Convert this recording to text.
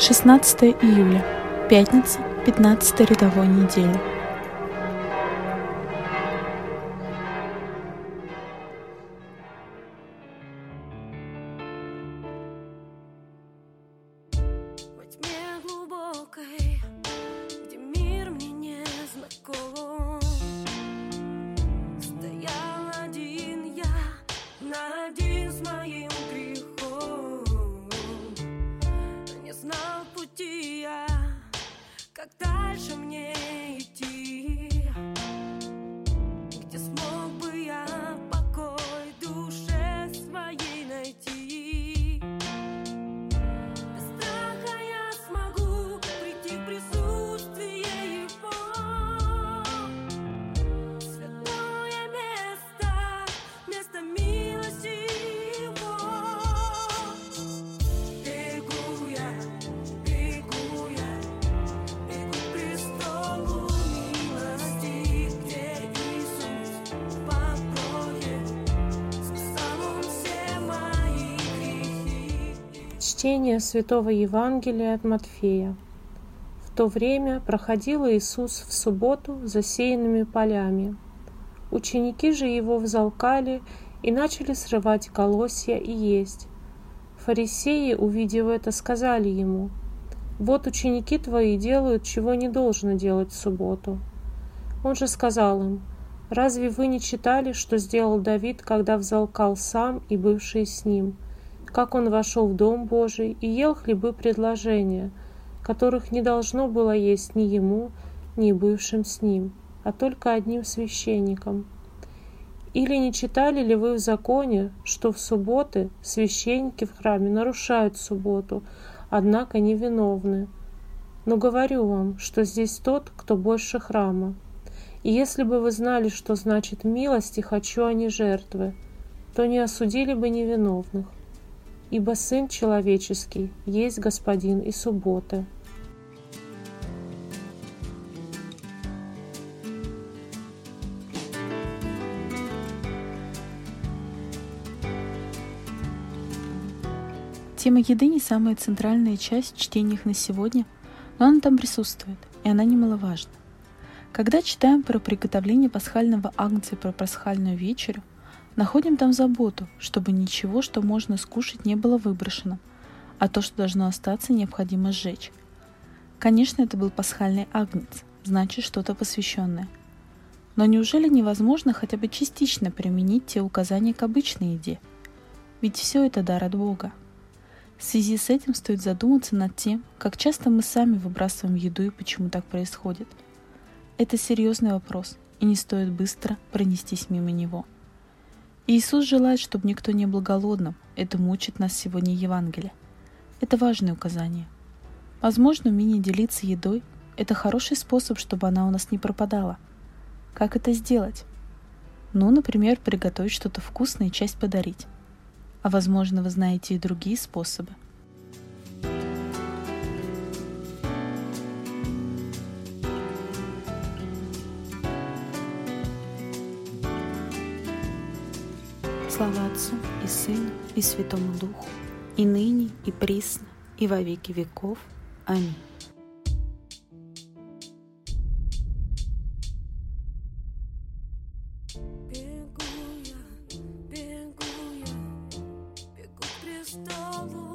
16 июля, пятница, 15 рядовой недели. Как Чтение Святого Евангелия от Матфея. В то время проходил Иисус в субботу засеянными полями. Ученики же его взалкали и начали срывать колосья и есть. Фарисеи, увидев это, сказали ему, «Вот ученики твои делают, чего не должно делать в субботу». Он же сказал им, «Разве вы не читали, что сделал Давид, когда взалкал сам и бывшие с ним?» Как он вошел в Дом Божий и ел хлебы предложения, которых не должно было есть ни ему, ни бывшим с ним, а только одним священником. Или не читали ли вы в законе, что в субботы священники в храме нарушают субботу, однако невиновны? Но говорю вам, что здесь тот, кто больше храма. И если бы вы знали, что значит милость и хочу, а не жертвы, то не осудили бы невиновных ибо Сын Человеческий есть Господин и субботы. Тема еды не самая центральная часть в чтениях на сегодня, но она там присутствует, и она немаловажна. Когда читаем про приготовление пасхального агнца и про пасхальную вечерю, находим там заботу, чтобы ничего, что можно скушать, не было выброшено, а то, что должно остаться, необходимо сжечь. Конечно, это был пасхальный агнец, значит что-то посвященное. Но неужели невозможно хотя бы частично применить те указания к обычной еде? Ведь все это дар от Бога. В связи с этим стоит задуматься над тем, как часто мы сами выбрасываем еду и почему так происходит. Это серьезный вопрос, и не стоит быстро пронестись мимо него. Иисус желает, чтобы никто не был голодным. Этому учит нас сегодня Евангелие. Это важное указание. Возможно, умение делиться едой – это хороший способ, чтобы она у нас не пропадала. Как это сделать? Ну, например, приготовить что-то вкусное и часть подарить. А возможно, вы знаете и другие способы. Слава Отцу и Сыну и Святому Духу, и ныне, и присно, и во веки веков. Аминь. Бегу я, бегу я, бегу престолу